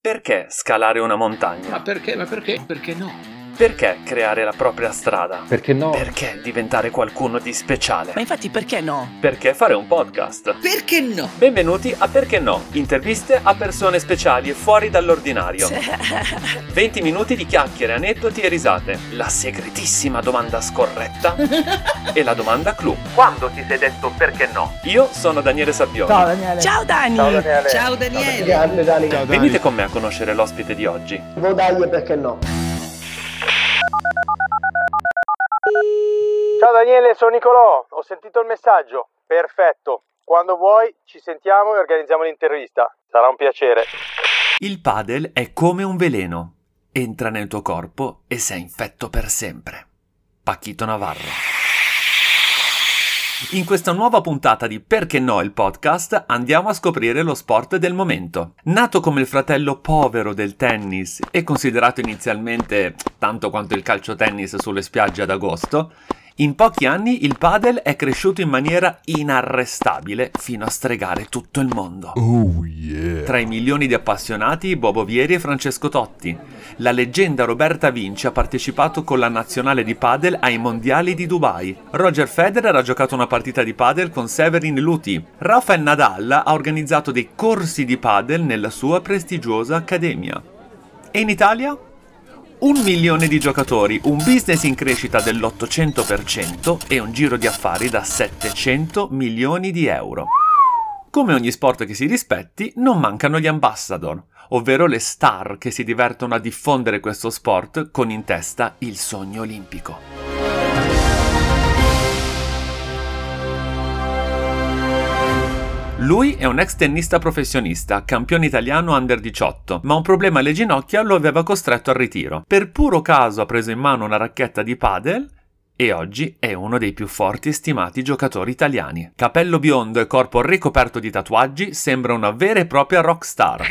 Perché scalare una montagna? Ma perché? Ma perché? Perché no? Perché creare la propria strada? Perché no? Perché diventare qualcuno di speciale? Ma infatti perché no? Perché fare un podcast? Perché no? Benvenuti a Perché no? Interviste a persone speciali e fuori dall'ordinario. 20 minuti di chiacchiere, aneddoti e risate. La segretissima domanda scorretta e la domanda clou. Quando ti sei detto perché no? Io sono Daniele Sabbioni. Ciao Daniele. Ciao Dani! Ciao Daniele. Ciao Daniele! Grande Dani. Ciao, Dani. Venite con me a conoscere l'ospite di oggi. Vodaglie perché no? Ciao Daniele, sono Nicolò, ho sentito il messaggio. Perfetto. Quando vuoi ci sentiamo e organizziamo l'intervista. Sarà un piacere. Il padel è come un veleno. Entra nel tuo corpo e sei infetto per sempre. Pacchito Navarro. In questa nuova puntata di Perché no il podcast andiamo a scoprire lo sport del momento. Nato come il fratello povero del tennis e considerato inizialmente tanto quanto il calcio tennis sulle spiagge ad agosto, in pochi anni il padel è cresciuto in maniera inarrestabile fino a stregare tutto il mondo. Oh yeah. Tra i milioni di appassionati, Bobo Vieri e Francesco Totti. La leggenda Roberta Vinci ha partecipato con la nazionale di padel ai mondiali di Dubai. Roger Federer ha giocato una partita di padel con Severin Luti. Rafael Nadal ha organizzato dei corsi di padel nella sua prestigiosa accademia. E in Italia? Un milione di giocatori, un business in crescita dell'800% e un giro di affari da 700 milioni di euro. Come ogni sport che si rispetti, non mancano gli ambassador, ovvero le star che si divertono a diffondere questo sport con in testa il sogno olimpico. Lui è un ex tennista professionista, campione italiano under 18, ma un problema alle ginocchia lo aveva costretto al ritiro. Per puro caso ha preso in mano una racchetta di padel e oggi è uno dei più forti e stimati giocatori italiani. Capello biondo e corpo ricoperto di tatuaggi, sembra una vera e propria rockstar.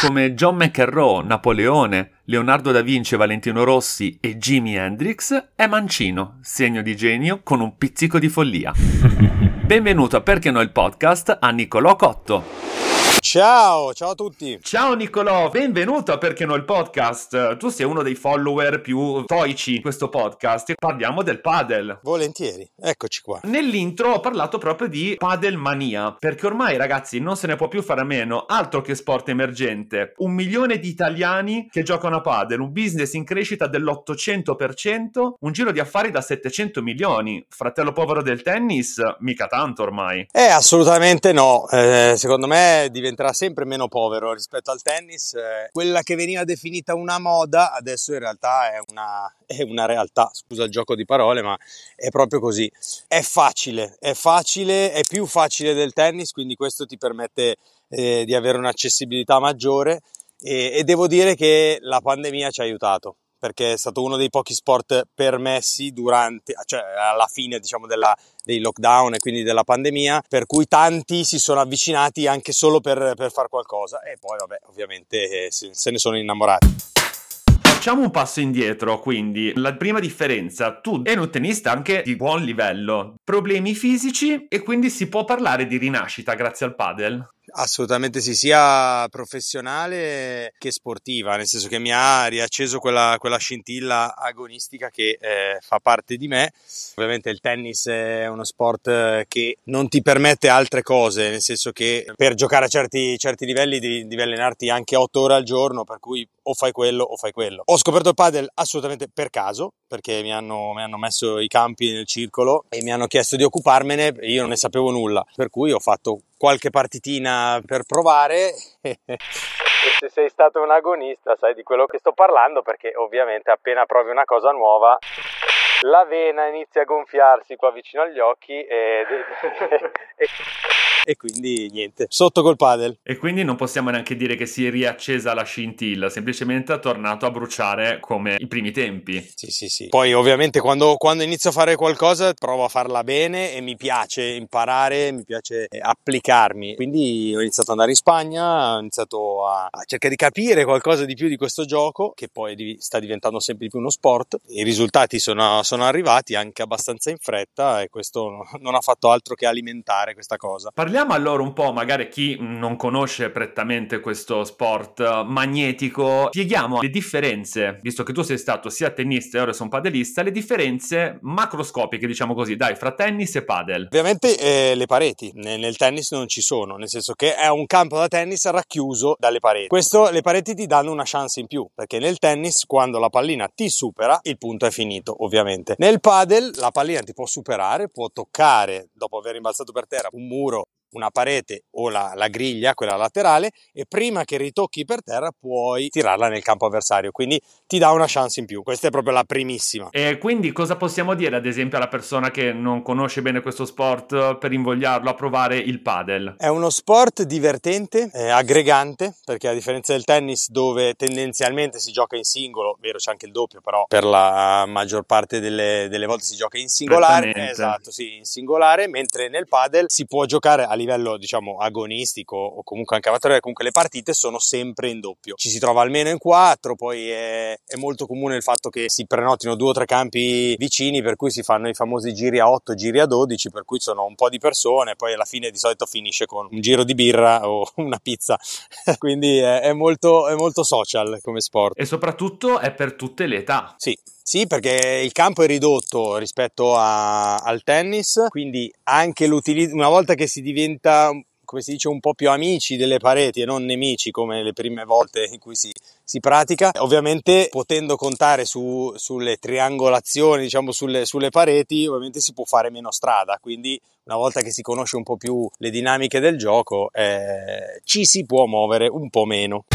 Come John McEnroe, Napoleone, Leonardo da Vinci, Valentino Rossi e Jimi Hendrix, è mancino, segno di genio con un pizzico di follia. Benvenuto a Perché no il podcast a Niccolò Cotto. Ciao, ciao a tutti. Ciao Niccolò, benvenuto a Perché no il podcast. Tu sei uno dei follower più stoici di questo podcast. Parliamo del padel. Volentieri, eccoci qua. Nell'intro ho parlato proprio di padel mania, perché ormai ragazzi non se ne può più fare a meno, altro che sport emergente. Un milione di italiani che giocano a padel, un business in crescita dell'800%, un giro di affari da 700 milioni. Fratello povero del tennis, mica tanto ormai. Eh, assolutamente no. Eh, secondo me diventerà sempre meno povero rispetto al tennis. Eh, quella che veniva definita una moda, adesso in realtà è una, è una realtà. Scusa il gioco di parole, ma è proprio così. È facile, è facile, è più facile del tennis, quindi questo ti permette eh, di avere un'accessibilità maggiore e, e devo dire che la pandemia ci ha aiutato perché è stato uno dei pochi sport permessi durante, cioè alla fine diciamo della, dei lockdown e quindi della pandemia, per cui tanti si sono avvicinati anche solo per, per fare qualcosa e poi vabbè ovviamente eh, se, ne sono innamorati. Facciamo un passo indietro, quindi la prima differenza, tu eri un tennista anche di buon livello, problemi fisici e quindi si può parlare di rinascita grazie al padel. Assolutamente sì, sia professionale che sportiva, nel senso che mi ha riacceso quella, quella scintilla agonistica che eh, fa parte di me. Ovviamente il tennis è uno sport che non ti permette altre cose, nel senso che per giocare a certi, certi livelli devi, devi allenarti anche 8 ore al giorno, per cui o fai quello o fai quello. Ho scoperto il padel assolutamente per caso, perché mi hanno, mi hanno messo i campi nel circolo e mi hanno chiesto di occuparmene, io non ne sapevo nulla, per cui ho fatto qualche partitina per provare. e se sei stato un agonista sai di quello che sto parlando perché ovviamente appena provi una cosa nuova la vena inizia a gonfiarsi qua vicino agli occhi e, e, quindi niente, sotto col padel. E quindi non possiamo neanche dire che si è riaccesa la scintilla, semplicemente è tornato a bruciare come i primi tempi. Sì, sì, sì. Poi ovviamente quando, quando inizio a fare qualcosa provo a farla bene e mi piace imparare, mi piace applicarmi. Quindi ho iniziato ad andare in Spagna, ho iniziato a, a cercare di capire qualcosa di più di questo gioco, che poi sta diventando sempre di più uno sport. I risultati sono, sono arrivati anche abbastanza in fretta e questo non ha fatto altro che alimentare questa cosa. Parliamo Parliamo allora un po', magari chi non conosce prettamente questo sport magnetico, spieghiamo le differenze, visto che tu sei stato sia tennista e ora sono padelista, le differenze macroscopiche, diciamo così, dai, fra tennis e padel. Ovviamente eh, le pareti nel, nel, tennis non ci sono, nel senso che è un campo da tennis racchiuso dalle pareti. Questo le pareti ti danno una chance in più, perché nel tennis quando la pallina ti supera, il punto è finito, ovviamente. Nel padel la pallina ti può superare, può toccare. Dopo aver rimbalzato per terra un muro una parete o la, la, griglia, quella laterale, e prima che ritocchi per terra puoi tirarla nel campo avversario. Quindi ti dà una chance in più. Questa è proprio la primissima. E quindi cosa possiamo dire, ad esempio, alla persona che non conosce bene questo sport per invogliarlo a provare il padel? È uno sport divertente, aggregante, perché a differenza del tennis dove tendenzialmente si gioca in singolo, vero c'è anche il doppio, però per la maggior parte delle, delle volte si gioca in singolare. Esatto, sì, in singolare, mentre nel padel si può giocare a livello diciamo agonistico o comunque anche amatoriale, comunque le partite sono sempre in doppio. Ci si trova almeno in quattro, poi è, è, molto comune il fatto che si prenotino due o tre campi vicini, per cui si fanno i famosi giri a 8, giri a 12, per cui sono un po' di persone, poi alla fine di solito finisce con un giro di birra o una pizza. Quindi è, è, molto, è molto social come sport. E soprattutto è per tutte le età. Sì, sì, perché il campo è ridotto rispetto a, al tennis, quindi anche l'utilizzo, una volta che si diventa come si dice, un po' più amici delle pareti e non nemici come le prime volte in cui si, si pratica. Ovviamente potendo contare su, sulle triangolazioni, diciamo sulle, sulle, pareti, ovviamente si può fare meno strada, quindi una volta che si conosce un po' più le dinamiche del gioco, eh, ci si può muovere un po' meno.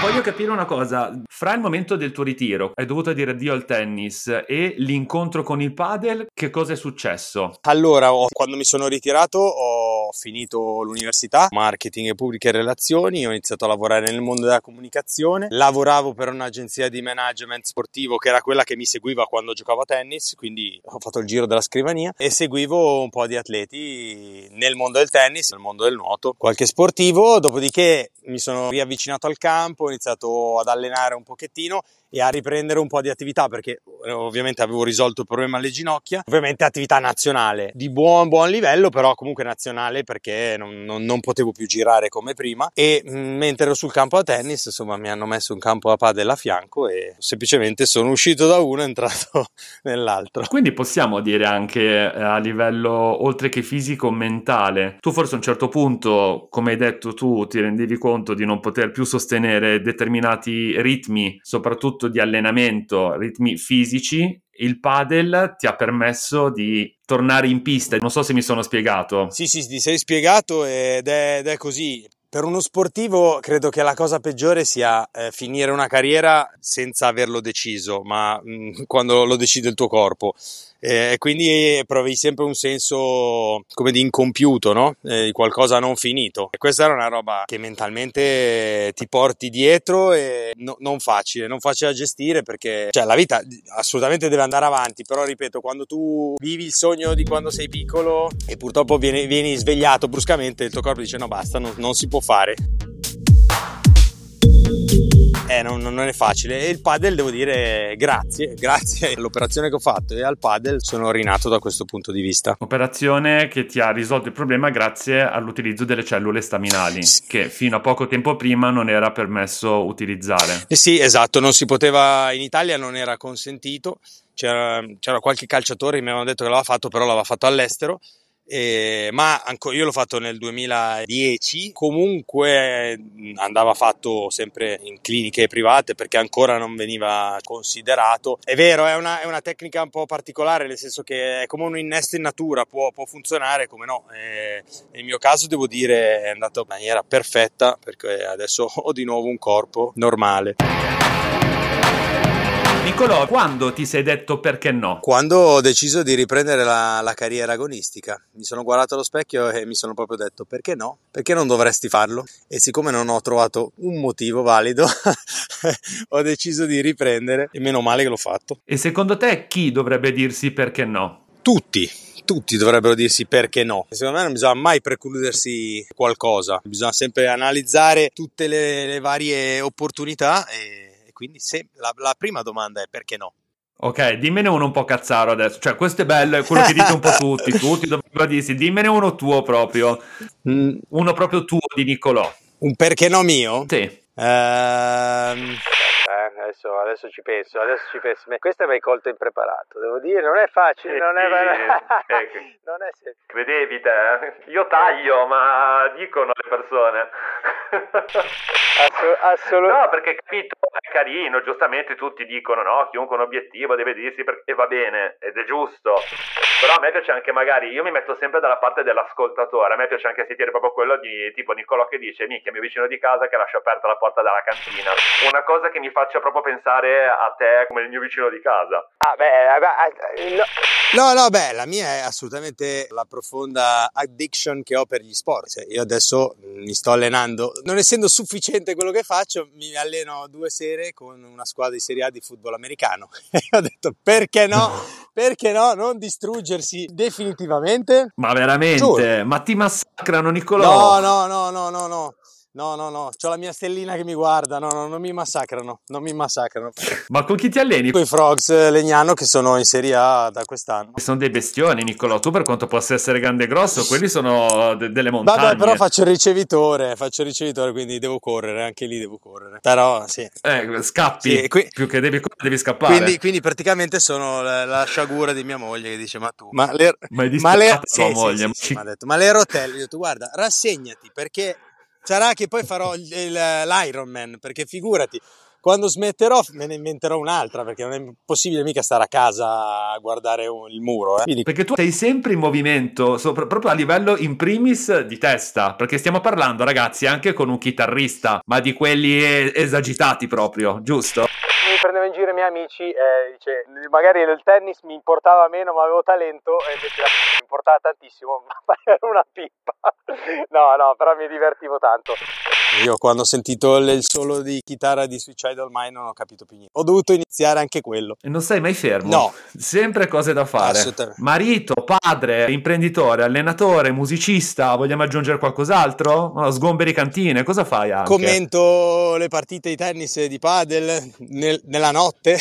Voglio capire una cosa, fra il momento del tuo ritiro, hai dovuto dire addio al tennis e l'incontro con il padel, che cosa è successo? Allora, quando mi sono ritirato ho finito l'università, marketing e pubbliche relazioni, ho iniziato a lavorare nel mondo della comunicazione, lavoravo per un'agenzia di management sportivo che era quella che mi seguiva quando giocavo a tennis, quindi ho fatto il giro della scrivania e seguivo un po' di atleti nel mondo del tennis, nel mondo del nuoto, qualche sportivo, dopodiché mi sono riavvicinato al campo, ho iniziato ad allenare un pochettino e a riprendere un po' di attività perché eh, ovviamente avevo risolto il problema alle ginocchia. Ovviamente attività nazionale di buon buon livello, però comunque nazionale perché non, non, non potevo più girare come prima. E mm, mentre ero sul campo a tennis, insomma, mi hanno messo un campo a padel a fianco e semplicemente sono uscito da uno e entrato nell'altro. Quindi possiamo dire anche eh, a livello oltre che fisico mentale. Tu forse a un certo punto, come hai detto tu, ti rendevi conto di non poter più sostenere determinati ritmi, soprattutto soprattutto di allenamento, ritmi fisici, il padel ti ha permesso di tornare in pista. Non so se mi sono spiegato. Sì, sì, ti sei spiegato ed è, ed è così. Per uno sportivo credo che la cosa peggiore sia eh, finire una carriera senza averlo deciso, ma mh, mm, quando lo decide il tuo corpo e quindi provi sempre un senso come di incompiuto, no? Eh, di qualcosa non finito. E questa era una roba che mentalmente ti porti dietro e no, non facile, non facile da gestire perché cioè, la vita assolutamente deve andare avanti, però ripeto, quando tu vivi il sogno di quando sei piccolo e purtroppo vieni, vieni svegliato bruscamente, il tuo corpo dice no basta, non, non si può fare eh, non, non, è facile. E il padel, devo dire, grazie, grazie all'operazione che ho fatto e al padel sono rinato da questo punto di vista. Operazione che ti ha risolto il problema grazie all'utilizzo delle cellule staminali, sì. che fino a poco tempo prima non era permesso utilizzare. Eh sì, esatto, non si poteva, in Italia non era consentito. C'era, c'era qualche calciatore che mi avevano detto che l'aveva fatto, però l'aveva fatto all'estero eh, ma anco, io l'ho fatto nel 2010, comunque andava fatto sempre in cliniche private perché ancora non veniva considerato. È vero, è una, è una tecnica un po' particolare, nel senso che è come un innesto in natura, può, può funzionare come no. Eh, nel mio caso devo dire è andato in maniera perfetta perché adesso ho di nuovo un corpo normale. Nicolò, quando ti sei detto perché no? Quando ho deciso di riprendere la, la, carriera agonistica. Mi sono guardato allo specchio e mi sono proprio detto perché no? Perché non dovresti farlo? E siccome non ho trovato un motivo valido, ho deciso di riprendere e meno male che l'ho fatto. E secondo te chi dovrebbe dirsi perché no? Tutti, tutti dovrebbero dirsi perché no. Secondo me non bisogna mai precludersi qualcosa, bisogna sempre analizzare tutte le, le varie opportunità e quindi se, la, la prima domanda è perché no? Ok, dimmene uno un po' cazzaro adesso. Cioè, questo è bello, è quello che dite un po' tutti. Tutti dovrebbero dirsi, dimmene uno tuo proprio. Mm, Uno proprio tuo di Niccolò. un perché no mio? Sì. Ehm, eh, adesso, adesso ci penso, adesso ci penso. Beh, Questo mi hai colto impreparato, devo dire, non è facile, non è, Sì, non è semplice. Vedevi te? Io taglio, ma dicono le persone. Assu- assolut- No, perché capito, è carino, giustamente tutti dicono no, chiunque un obiettivo deve dirsi per- e va bene, ed è giusto. Però a me piace anche magari, io mi metto sempre dalla parte dell'ascoltatore, a me piace anche sentire proprio quello di tipo Niccolò che dice, minchia, mio vicino di casa che lascia aperta la porta della cantina. Una cosa che mi faccia proprio pensare a te come il mio vicino di casa. Ah, beh, eh, beh, eh, no. No, no, beh, la mia è assolutamente la profonda addiction che ho per gli sport. Cioè, io adesso mi sto allenando, non essendo sufficiente quello che faccio, mi alleno due sere con una squadra di Serie A di football americano. E ho detto, perché no? Perché no? Non distruggersi definitivamente? Ma veramente? Giuro. Ma ti massacrano Niccolò? No, no, no, no, no, no. No, no, no, c'ho la mia stellina che mi guarda, no, no, non mi massacrano, non mi massacrano. Ma con chi ti alleni? Con i Frogs eh, Legnano che sono in Serie A da quest'anno. Sono dei bestioni, Niccolò. Tu, per quanto possa essere grande e grosso, quelli sono de- delle montagne. Vabbè, però faccio il ricevitore, faccio il ricevitore, quindi devo correre, anche lì devo correre. Però sì. Eh, scappi. Sì, qui- Più che devi correre, devi scappare. Quindi, quindi praticamente sono la, la sciagura di mia moglie che dice ma tu ma le, Ma ma le, sì, moglie, sì, ma ci- detto, ma le rotelle, io ho detto guarda rassegnati perché sarà che poi farò il- il- l'Ironman perché figurati quando smetterò me ne inventerò un'altra perché non è possibile mica stare a casa a guardare un- il muro eh. Quindi, Perché tu sei sempre in movimento, sopra- proprio a livello in primis di testa. Perché stiamo parlando, ragazzi, anche con un chitarrista, ma di quelli esagitati proprio, giusto? mi prendeva in giro i miei amici eh, dice, magari il tennis mi importava meno ma avevo talento e invece mi importava tantissimo ma era una pippa no no però mi divertivo tanto io quando ho sentito il solo di chitarra di Suicidal Mind non ho capito più niente ho dovuto iniziare anche quello E non sei mai fermo. No. Sempre cose da fare. Assolutamente. Marito, padre, imprenditore, allenatore, musicista, vogliamo aggiungere qualcos'altro? No, sgomberi cantine, cosa fai anche? commento le partite di tennis e di padel nel- nella notte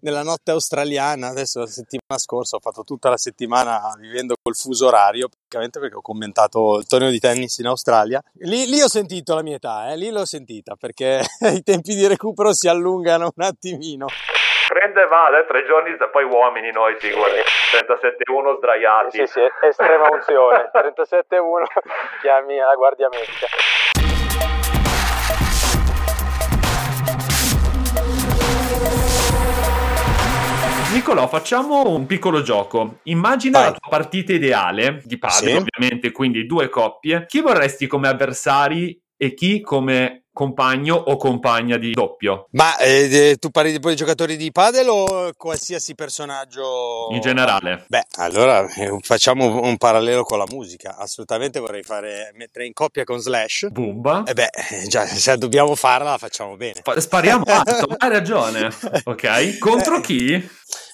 nella notte australiana adesso la settimana scorsa ho fatto tutta la settimana vivendo col fuso orario praticamente perché ho commentato il torneo di tennis in Australia lì, lì ho sentito la mia età eh, lì l'ho sentita perché i tempi di recupero si allungano un attimino Prende e va, eh, tre giorni, poi uomini noi, figurati. 37-1 sdraiati. estrema unzione 37-1 chiami la guardia medica Nicolò, facciamo un piccolo gioco. Immagina Vai. la tua partita ideale di padel, Sì. ovviamente, quindi due coppie. Chi vorresti come avversari e chi come compagno o compagna di doppio? Ma eh, tu parli di poi di giocatori di padel o qualsiasi personaggio? In generale. Beh, allora eh, facciamo un parallelo con la musica. Assolutamente vorrei fare, mettere in coppia con Slash. Bumba. E beh, eh, già, se dobbiamo farla, la facciamo bene. Spariamo alto, hai ragione. Ok. Contro Eh, chi?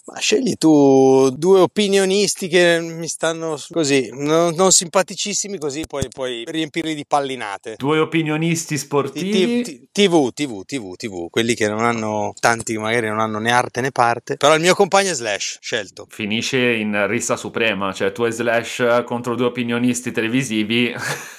Ma scegli tu due opinionisti che mi stanno così, non, non simpaticissimi, così poi puoi riempirli di pallinate. Due opinionisti sportivi. t- TV, TV, TV, TV, quelli che non hanno, tanti magari non hanno né arte né parte. Però il mio compagno è Slash, scelto. Finisce in rissa suprema, cioè tu e Slash contro due opinionisti televisivi.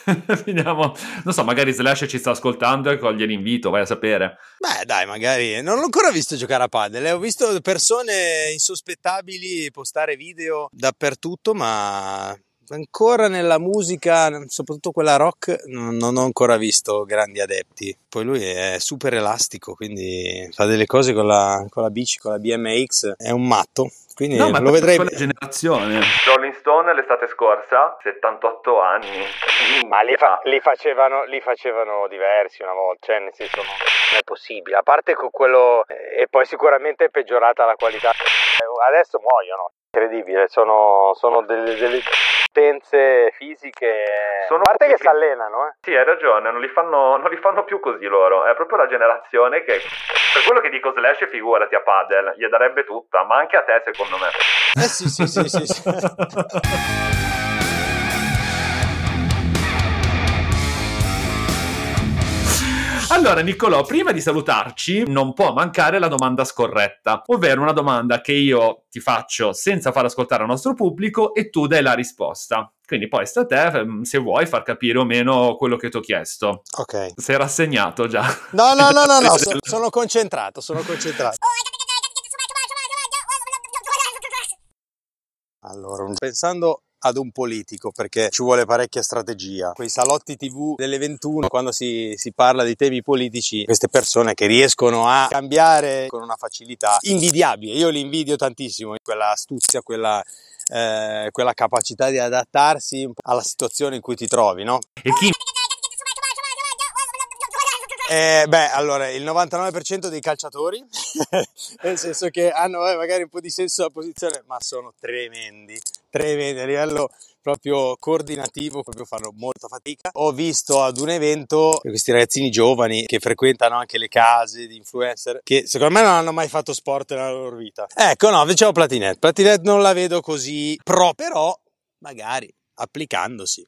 Vediamo, non so, magari Slash ci sta ascoltando e coglie l'invito, vai a sapere. Beh, dai, magari non l'ho ancora visto giocare a padel. eh. Ho visto persone insospettabili postare video dappertutto, ma ancora nella musica, soprattutto quella rock, non, ho ancora visto grandi adepti. Poi lui è super elastico, quindi fa delle cose con la, con la bici, con la BMX, è un matto. Quindi No, ma lo vedrei. quella generazione. Rolling Stone l'estate scorsa, 78 anni. Ma li, fa- li facevano, li facevano diversi una volta, cioè nel senso non, è possibile. A parte con quello, eh, e poi sicuramente è peggiorata la qualità. Eh, Adesso muoiono, incredibile, sono, sono delle, delle potenze fisiche. Sono a parte che si allenano, eh. Sì, hai ragione, non li, fanno, non li fanno più così loro. È proprio la generazione che. Per quello che dico Slash, figurati a Padel, gli darebbe tutta, ma anche a te, secondo me. Eh sì, sì, sì, sì. sì. Allora, Allora, Niccolò, prima di salutarci, non può mancare la domanda scorretta, ovvero una domanda che io ti faccio senza far ascoltare al nostro pubblico e tu dai la risposta. Quindi poi sta a te ehm, se vuoi far capire o meno quello che ti ho chiesto. Ok. Sei rassegnato già. No, no, no, no, no, so- sono concentrato, sono concentrato. Allora, pensando ad un politico perché ci vuole parecchia strategia. Quei salotti TV delle 21, quando si, si, parla di temi politici, queste persone che riescono a cambiare con una facilità invidiabile. Io li invidio tantissimo, quella astuzia, quella, eh, quella capacità di adattarsi alla situazione in cui ti trovi, no? E chi eh, beh, allora, il 99% dei calciatori, nel senso che hanno eh, magari un po' di senso della posizione, ma sono tremendi, tremendi a livello proprio coordinativo, proprio fanno molta fatica. Ho visto ad un evento questi ragazzini giovani che frequentano anche le case di influencer, che secondo me non hanno mai fatto sport nella loro vita. Ecco, no, diciamo Platinet. Platinet non la vedo così pro, però magari applicandosi.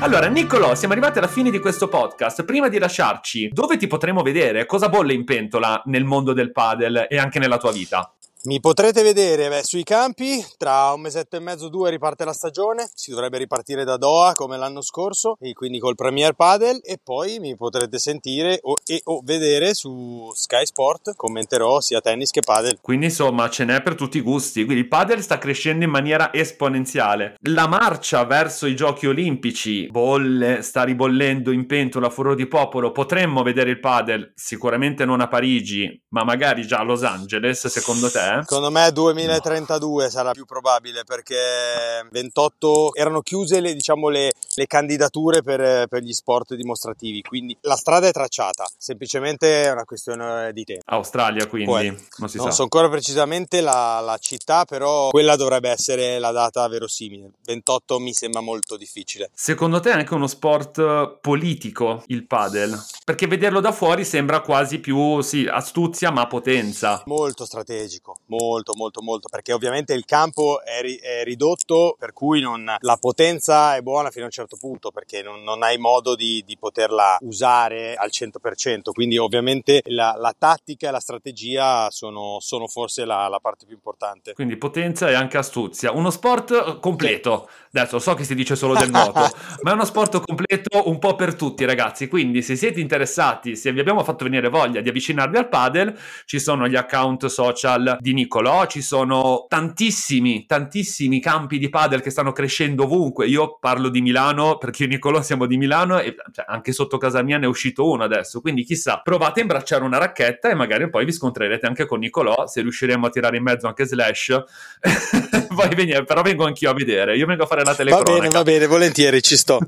Allora, Niccolò, siamo arrivati alla fine di questo podcast. Prima di lasciarci, dove ti potremo vedere? Cosa bolle in pentola nel mondo del padel e anche nella tua vita? Mi potrete vedere beh, sui campi, tra un mesetto e mezzo, due riparte la stagione, si dovrebbe ripartire da Doha come l'anno scorso, e quindi col Premier Padel e poi mi potrete sentire o, e o vedere su Sky Sport, commenterò sia tennis che padel. Quindi insomma ce n'è per tutti i gusti, quindi il padel sta crescendo in maniera esponenziale. La marcia verso i giochi olimpici bolle, sta ribollendo in pentola, furore di popolo, potremmo vedere il padel, sicuramente non a Parigi, ma magari già a Los Angeles, secondo te? Secondo me 2032 no. sarà più probabile perché 28 erano chiuse le, diciamo, le, le candidature per, per, gli sport dimostrativi, quindi la strada è tracciata, semplicemente è una questione di tempo. Australia quindi, Poi, non si non sa. so ancora precisamente la, la città, però quella dovrebbe essere la data verosimile. 28 mi sembra molto difficile. Secondo te è anche uno sport politico il padel? Perché vederlo da fuori sembra quasi più, sì, astuzia ma potenza. Molto strategico, molto molto molto perché ovviamente il campo è, ri- è ridotto per cui non, la potenza è buona fino a un certo punto perché non, non hai modo di, di, poterla usare al 100% quindi ovviamente la, la tattica e la strategia sono, sono forse la, la, parte più importante. Quindi potenza e anche astuzia. Uno sport completo. Sì. adesso so che si dice solo del nuoto ma è uno sport completo un po' per tutti ragazzi. Quindi se siete interessati se vi abbiamo fatto venire voglia di avvicinarvi al padel ci sono gli account social di Nicolò, ci sono tantissimi, tantissimi campi di padel che stanno crescendo ovunque. Io parlo di Milano perché io e Nicolò siamo di Milano e cioè, anche sotto casa mia ne è uscito uno adesso. Quindi chissà, provate a imbracciare una racchetta e magari poi vi scontrerete anche con Nicolò se riusciremo a tirare in mezzo anche Slash. poi venire, però vengo anch'io a vedere. Io vengo a fare la telecronaca. Va bene, va bene, volentieri, ci sto.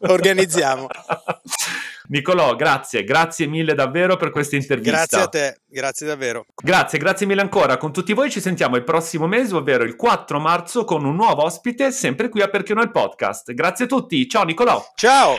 Organizziamo. Nicolò, grazie, grazie mille davvero per questa intervista. Grazie a te, grazie davvero. Grazie, grazie mille ancora. Con tutti voi ci sentiamo il prossimo mese, ovvero il 4 marzo, con un nuovo ospite, sempre qui a Perché no il podcast. Grazie a tutti, ciao Nicolò. Ciao.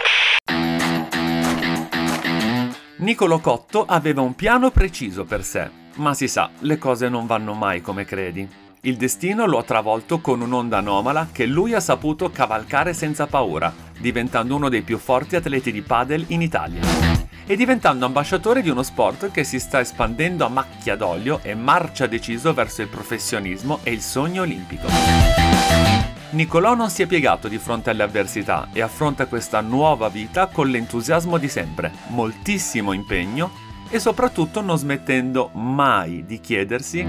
Nicolò Cotto aveva un piano preciso per sé, ma si sa, le cose non vanno mai come credi. Il destino lo ha travolto con un'onda anomala che lui ha saputo cavalcare senza paura, diventando uno dei più forti atleti di padel in Italia. E diventando ambasciatore di uno sport che si sta espandendo a macchia d'olio e marcia deciso verso il professionismo e il sogno olimpico. Nicolò non si è piegato di fronte alle avversità e affronta questa nuova vita con l'entusiasmo di sempre, moltissimo impegno e soprattutto non smettendo mai di chiedersi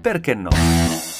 perché no?